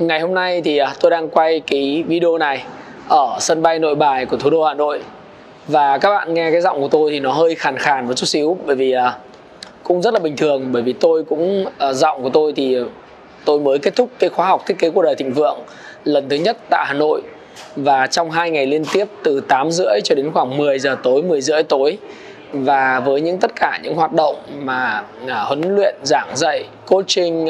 Ngày hôm nay thì à, tôi đang quay cái video này ở sân bay Nội Bài của thủ đô Hà Nội. Và các bạn nghe cái giọng của tôi thì nó hơi khàn khàn một chút xíu, bởi vì à, cũng rất là bình thường, bởi vì tôi cũng à, giọng của tôi thì tôi mới kết thúc cái khóa học thiết kế cuộc đời thịnh vượng lần thứ nhất tại Hà Nội. Và trong hai ngày liên tiếp từ 8 rưỡi cho đến khoảng 10 giờ tối 10 rưỡi tối. Và với những tất cả những hoạt động mà huấn luyện giảng dạy, coaching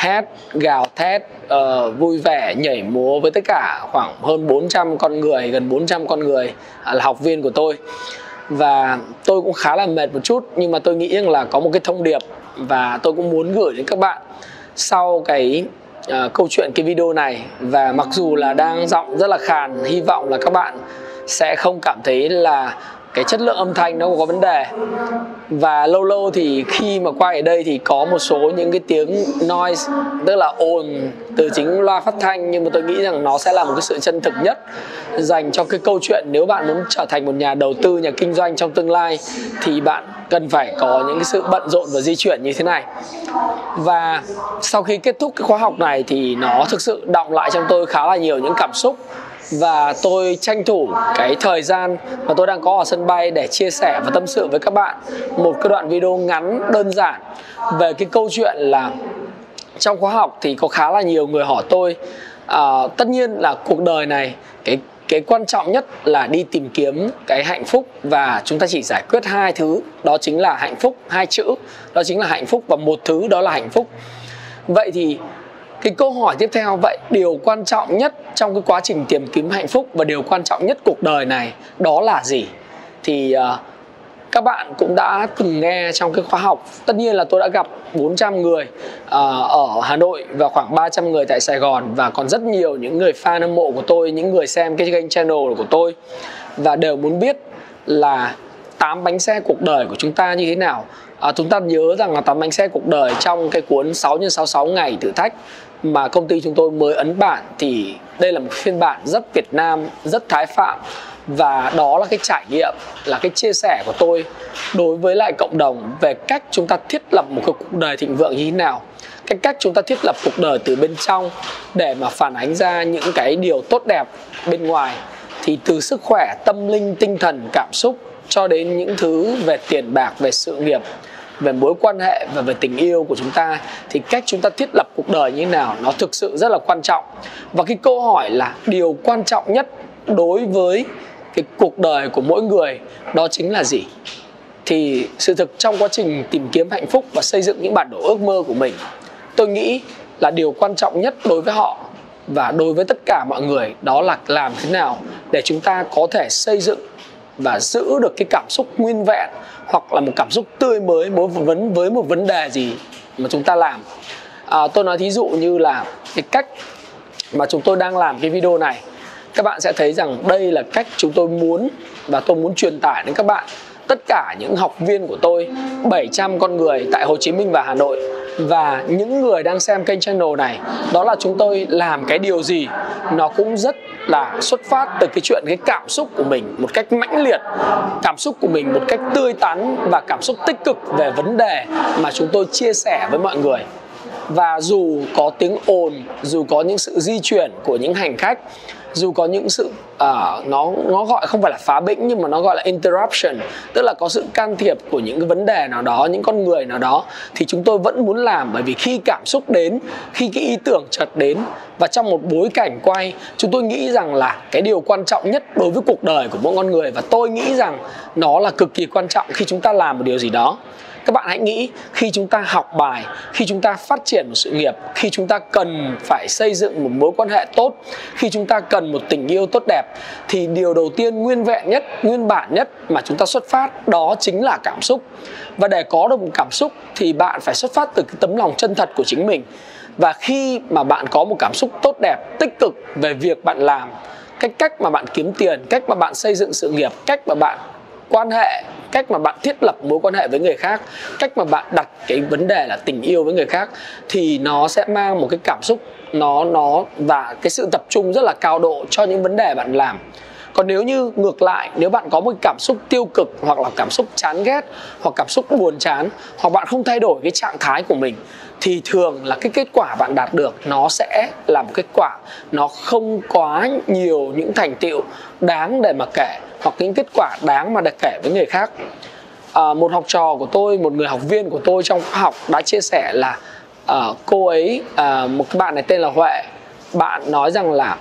hét gào thét uh, vui vẻ nhảy múa với tất cả khoảng hơn 400 con người gần 400 con người uh, là học viên của tôi. Và tôi cũng khá là mệt một chút nhưng mà tôi nghĩ rằng là có một cái thông điệp và tôi cũng muốn gửi đến các bạn sau cái uh, câu chuyện cái video này. Và mặc dù là đang giọng rất là khàn hy vọng là các bạn sẽ không cảm thấy là cái chất lượng âm thanh nó có vấn đề. Và lâu lâu thì khi mà quay ở đây thì có một số những cái tiếng noise, tức là ồn từ chính loa phát thanh, nhưng mà tôi nghĩ rằng nó sẽ là một cái sự chân thực nhất dành cho cái câu chuyện nếu bạn muốn trở thành một nhà đầu tư, nhà kinh doanh trong tương lai thì bạn cần phải có những cái sự bận rộn và di chuyển như thế này. Và sau khi kết thúc cái khóa học này thì nó thực sự động lại trong tôi khá là nhiều những cảm xúc và tôi tranh thủ cái thời gian mà tôi đang có ở sân bay để chia sẻ và tâm sự với các bạn một cái đoạn video ngắn đơn giản về cái câu chuyện là trong khóa học thì có khá là nhiều người hỏi tôi à, tất nhiên là cuộc đời này cái cái quan trọng nhất là đi tìm kiếm cái hạnh phúc và chúng ta chỉ giải quyết hai thứ đó chính là hạnh phúc hai chữ đó chính là hạnh phúc và một thứ đó là hạnh phúc. Vậy thì cái câu hỏi tiếp theo vậy điều quan trọng nhất trong cái quá trình tìm kiếm hạnh phúc và điều quan trọng nhất cuộc đời này đó là gì? Thì uh, các bạn cũng đã từng nghe trong cái khóa học tất nhiên là tôi đã gặp 400 người uh, ở Hà Nội và khoảng 300 người tại Sài Gòn và còn rất nhiều những người fan hâm mộ của tôi những người xem cái kênh channel của tôi và đều muốn biết là tám bánh xe cuộc đời của chúng ta như thế nào. À, chúng ta nhớ rằng là tám bánh xe cuộc đời trong cái cuốn 6 x 66 ngày thử thách mà công ty chúng tôi mới ấn bản thì đây là một phiên bản rất Việt Nam, rất thái phạm. Và đó là cái trải nghiệm là cái chia sẻ của tôi đối với lại cộng đồng về cách chúng ta thiết lập một cái cuộc đời thịnh vượng như thế nào. Cái cách chúng ta thiết lập cuộc đời từ bên trong để mà phản ánh ra những cái điều tốt đẹp bên ngoài. Thì từ sức khỏe tâm linh tinh thần cảm xúc cho đến những thứ về tiền bạc về sự nghiệp về mối quan hệ và về tình yêu của chúng ta, thì cách chúng ta thiết lập cuộc đời như thế nào nó thực sự rất là quan trọng. Và cái câu hỏi là điều quan trọng nhất đối với cái cuộc đời của mỗi người đó chính là gì? Thì sự thực trong quá trình tìm kiếm hạnh phúc và xây dựng những bản đồ ước mơ của mình, tôi nghĩ là điều quan trọng nhất đối với họ và đối với tất cả mọi người đó là làm thế nào để chúng ta có thể xây dựng và giữ được cái cảm xúc nguyên vẹn hoặc là một cảm xúc tươi mới với một vấn với một vấn đề gì mà chúng ta làm. À, tôi nói thí dụ như là cái cách mà chúng tôi đang làm cái video này. Các bạn sẽ thấy rằng đây là cách chúng tôi muốn và tôi muốn truyền tải đến các bạn. Tất cả những học viên của tôi 700 con người tại Hồ Chí Minh và Hà Nội và những người đang xem kênh channel này đó là chúng tôi làm cái điều gì nó cũng rất là xuất phát từ cái chuyện cái cảm xúc của mình một cách mãnh liệt, cảm xúc của mình một cách tươi tắn và cảm xúc tích cực về vấn đề mà chúng tôi chia sẻ với mọi người. Và dù có tiếng ồn, dù có những sự di chuyển của những hành khách dù có những sự uh, nó nó gọi không phải là phá bĩnh nhưng mà nó gọi là interruption tức là có sự can thiệp của những cái vấn đề nào đó những con người nào đó thì chúng tôi vẫn muốn làm. Bởi vì khi cảm xúc đến khi cái ý tưởng chợt đến và trong một bối cảnh quay chúng tôi nghĩ rằng là cái điều quan trọng nhất đối với cuộc đời của mỗi con người và tôi nghĩ rằng nó là cực kỳ quan trọng khi chúng ta làm một điều gì đó các bạn hãy nghĩ, khi chúng ta học bài, khi chúng ta phát triển một sự nghiệp, khi chúng ta cần phải xây dựng một mối quan hệ tốt, khi chúng ta cần một tình yêu tốt đẹp, thì điều đầu tiên nguyên vẹn nhất, nguyên bản nhất mà chúng ta xuất phát, đó chính là cảm xúc. Và để có được một cảm xúc thì bạn phải xuất phát từ cái tấm lòng chân thật của chính mình. Và khi mà bạn có một cảm xúc tốt đẹp, tích cực về việc bạn làm cách cách mà bạn kiếm tiền, cách mà bạn xây dựng sự nghiệp, cách mà bạn quan hệ, cách mà bạn thiết lập mối quan hệ với người khác, cách mà bạn đặt cái vấn đề là tình yêu với người khác thì nó sẽ mang một cái cảm xúc, nó nó và cái sự tập trung rất là cao độ cho những vấn đề bạn làm. Còn nếu như ngược lại, nếu bạn có một cảm xúc tiêu cực hoặc là cảm xúc chán ghét hoặc cảm xúc buồn chán hoặc bạn không thay đổi cái trạng thái của mình thì thường là cái kết quả bạn đạt được nó sẽ là một kết quả. Nó không quá nhiều những thành tựu đáng để mà kể hoặc những kết quả đáng mà được kể với người khác. À, một học trò của tôi một người học viên của tôi trong khóa học đã chia sẻ là à, cô ấy à, một bạn này tên là huệ. Bạn nói rằng là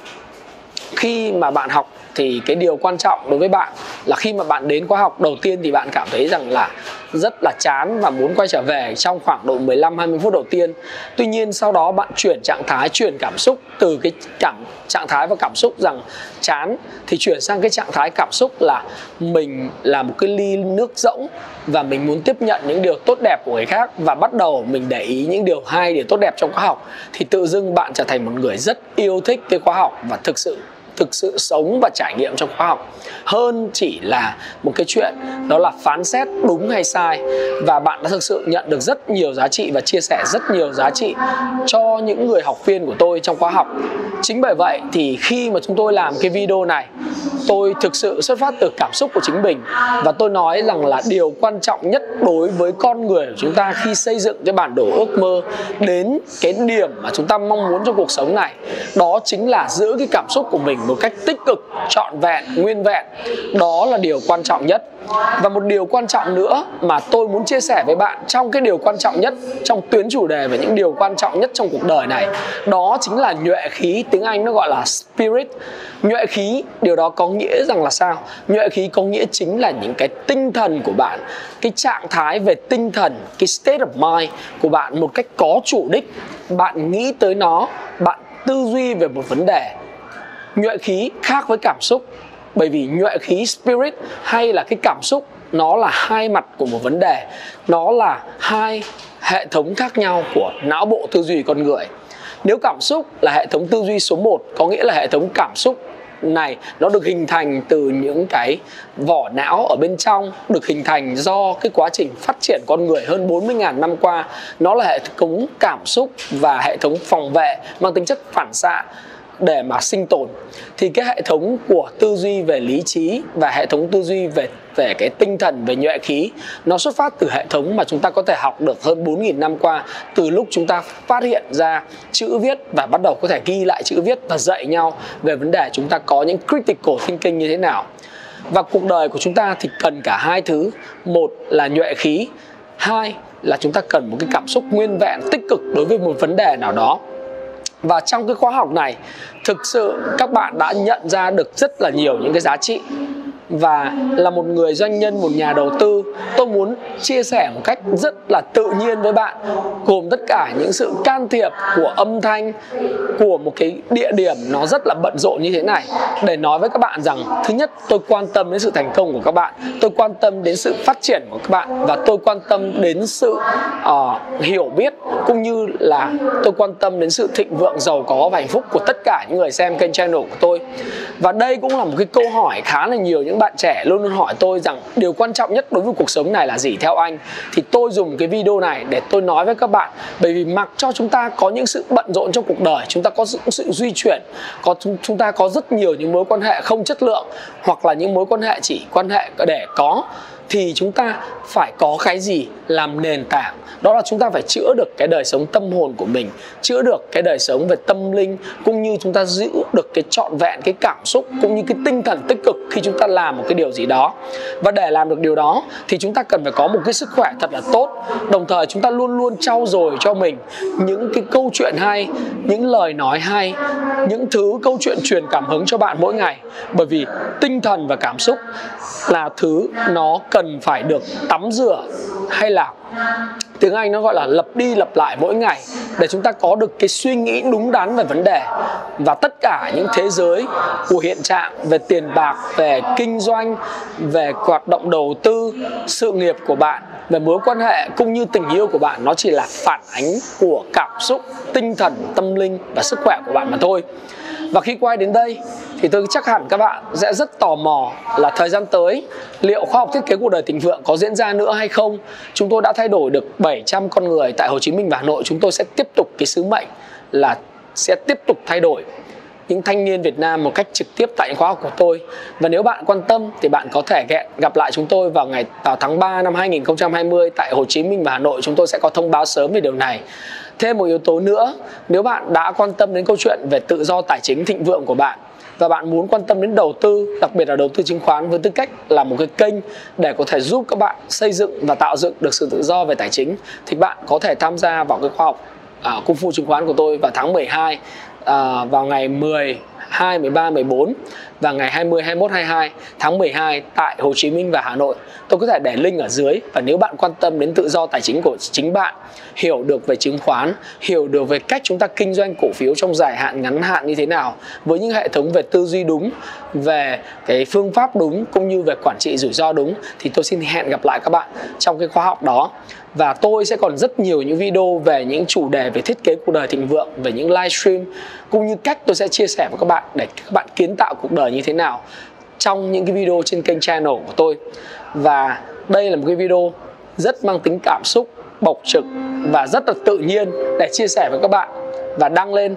khi mà bạn học thì cái điều quan trọng đối với bạn là khi mà bạn đến khóa học đầu tiên thì bạn cảm thấy rằng là rất là chán và muốn quay trở về trong khoảng độ 15 20 phút đầu tiên. Tuy nhiên sau đó bạn chuyển trạng thái, chuyển cảm xúc từ cái cảm trạng thái và cảm xúc rằng chán thì chuyển sang cái trạng thái cảm xúc là mình là một cái ly nước rỗng và mình muốn tiếp nhận những điều tốt đẹp của người khác và bắt đầu mình để ý những điều hay điều tốt đẹp trong khóa học thì tự dưng bạn trở thành một người rất yêu thích cái khóa học và thực sự thực sự sống và trải nghiệm trong khoa học hơn chỉ là một cái chuyện đó là phán xét đúng hay sai. Và bạn đã thực sự nhận được rất nhiều giá trị và chia sẻ rất nhiều giá trị cho những người học viên của tôi trong khóa học. Chính bởi vậy thì khi mà chúng tôi làm cái video này, tôi thực sự xuất phát từ cảm xúc của chính mình. Và tôi nói rằng là điều quan trọng nhất đối với con người của chúng ta khi xây dựng cái bản đồ ước mơ đến cái điểm mà chúng ta mong muốn trong cuộc sống này, đó chính là giữ cái cảm xúc của mình một cách tích cực, trọn vẹn, nguyên vẹn. Đó là điều quan trọng nhất. Và một điều quan trọng nữa mà tôi muốn chia sẻ với bạn trong cái điều quan trọng nhất, trong tuyến chủ đề về những điều quan trọng nhất trong cuộc đời này, đó chính là nhuệ khí, tiếng anh nó gọi là spirit. Nhuệ khí, điều đó có nghĩa rằng là sao? Nhuệ khí có nghĩa chính là những cái tinh thần của bạn, cái trạng thái về tinh thần, cái state of mind của bạn một cách có chủ đích. Bạn nghĩ tới nó, bạn tư duy về một vấn đề nhuệ khí khác với cảm xúc. Bởi vì nhuệ khí spirit hay là cái cảm xúc, nó là hai mặt của một vấn đề. Nó là hai hệ thống khác nhau của não bộ tư duy con người. Nếu cảm xúc là hệ thống tư duy số 1 có nghĩa là hệ thống cảm xúc này nó được hình thành từ những cái vỏ não ở bên trong, được hình thành do cái quá trình phát triển con người hơn 40.000 năm qua. Nó là hệ thống cảm xúc và hệ thống phòng vệ, mang tính chất phản xạ để mà sinh tồn, thì cái hệ thống của tư duy về lý trí và hệ thống tư duy về về cái tinh thần, về nhuệ khí, nó xuất phát từ hệ thống mà chúng ta có thể học được hơn 4.000 năm qua, từ lúc chúng ta phát hiện ra chữ viết và bắt đầu có thể ghi lại chữ viết và dạy nhau về vấn đề chúng ta có những critical thinking như thế nào. Và cuộc đời của chúng ta thì cần cả hai thứ, một là nhuệ khí, hai là chúng ta cần một cái cảm xúc nguyên vẹn, tích cực đối với một vấn đề nào đó và trong cái khóa học này, thực sự các bạn đã nhận ra được rất là nhiều những cái giá trị và là một người doanh nhân một nhà đầu tư tôi muốn chia sẻ một cách rất là tự nhiên với bạn gồm tất cả những sự can thiệp của âm thanh của một cái địa điểm nó rất là bận rộn như thế này. Để nói với các bạn rằng thứ nhất tôi quan tâm đến sự thành công của các bạn tôi quan tâm đến sự phát triển của các bạn và tôi quan tâm đến sự uh, hiểu biết cũng như là tôi quan tâm đến sự thịnh vượng giàu có và hạnh phúc của tất cả những người xem kênh channel của tôi và đây cũng là một cái câu hỏi khá là nhiều những bạn trẻ luôn luôn hỏi tôi rằng điều quan trọng nhất đối với cuộc sống này là gì theo anh? Thì tôi dùng cái video này để tôi nói với các bạn bởi vì mặc cho chúng ta có những sự bận rộn trong cuộc đời chúng ta có sự, sự di chuyển có chúng ta có rất nhiều những mối quan hệ không chất lượng hoặc là những mối quan hệ chỉ quan hệ để có thì chúng ta phải có cái gì làm nền tảng? Đó là chúng ta phải chữa được cái đời sống tâm hồn của mình, chữa được cái đời sống về tâm linh, cũng như chúng ta giữ được cái trọn vẹn cái cảm xúc, cũng như cái tinh thần tích cực khi chúng ta làm một cái điều gì đó. Và để làm được điều đó thì chúng ta cần phải có một cái sức khỏe thật là tốt. Đồng thời chúng ta luôn luôn trau dồi cho mình những cái câu chuyện hay, những lời nói hay, những thứ câu chuyện truyền cảm hứng cho bạn mỗi ngày. Bởi vì tinh thần và cảm xúc là thứ nó cần cần phải được tắm rửa hay là tiếng Anh nó gọi là lặp đi lặp lại mỗi ngày để chúng ta có được cái suy nghĩ đúng đắn về vấn đề và tất cả những thế giới của hiện trạng về tiền bạc, về kinh doanh, về hoạt động đầu tư, sự nghiệp của bạn, về mối quan hệ cũng như tình yêu của bạn nó chỉ là phản ánh của cảm xúc, tinh thần, tâm linh và sức khỏe của bạn mà thôi. Và khi quay đến đây, thì tôi chắc hẳn các bạn sẽ rất tò mò là thời gian tới, liệu khoa học thiết kế cuộc đời thịnh vượng có diễn ra nữa hay không. Chúng tôi đã thay đổi được 700 con người tại Hồ Chí Minh và Hà Nội. Chúng tôi sẽ tiếp tục cái sứ mệnh là sẽ tiếp tục thay đổi những thanh niên Việt Nam một cách trực tiếp tại khóa học của tôi. Và nếu bạn quan tâm thì bạn có thể gặp lại chúng tôi vào ngày, vào tháng 3 năm 2020 tại Hồ Chí Minh và Hà Nội. Chúng tôi sẽ có thông báo sớm về điều này. Thêm một yếu tố nữa, nếu bạn đã quan tâm đến câu chuyện về tự do tài chính thịnh vượng của bạn và bạn muốn quan tâm đến đầu tư, đặc biệt là đầu tư chứng khoán với tư cách là một cái kênh để có thể giúp các bạn xây dựng và tạo dựng được sự tự do về tài chính thì bạn có thể tham gia vào cái khoa học à, cung phu chứng khoán của tôi vào tháng 12 à, vào ngày 10 2, 13, 14 và ngày 20, 21, 22 tháng 12 tại Hồ Chí Minh và Hà Nội. Tôi có thể để link ở dưới và nếu bạn quan tâm đến tự do tài chính của chính bạn, hiểu được về chứng khoán, hiểu được về cách chúng ta kinh doanh cổ phiếu trong dài hạn, ngắn hạn như thế nào với những hệ thống về tư duy đúng, về cái phương pháp đúng cũng như về quản trị rủi ro đúng thì tôi xin hẹn gặp lại các bạn trong cái khóa học đó và tôi sẽ còn rất nhiều những video về những chủ đề về thiết kế cuộc đời thịnh vượng về những livestream cũng như cách tôi sẽ chia sẻ với các bạn để các bạn kiến tạo cuộc đời như thế nào trong những cái video trên kênh channel của tôi. Và đây là một cái video rất mang tính cảm xúc, bộc trực và rất là tự nhiên để chia sẻ với các bạn và đăng lên.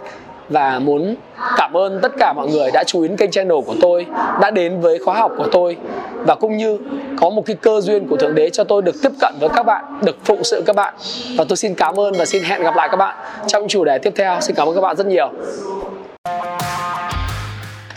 Và muốn cảm ơn tất cả mọi người đã chú ý đến kênh channel của tôi, đã đến với khóa học của tôi. Và cũng như có một cái cơ duyên của thượng đế cho tôi được tiếp cận với các bạn, được phụng sự các bạn. Và tôi xin cảm ơn và xin hẹn gặp lại các bạn trong chủ đề tiếp theo. Xin cảm ơn các bạn rất nhiều.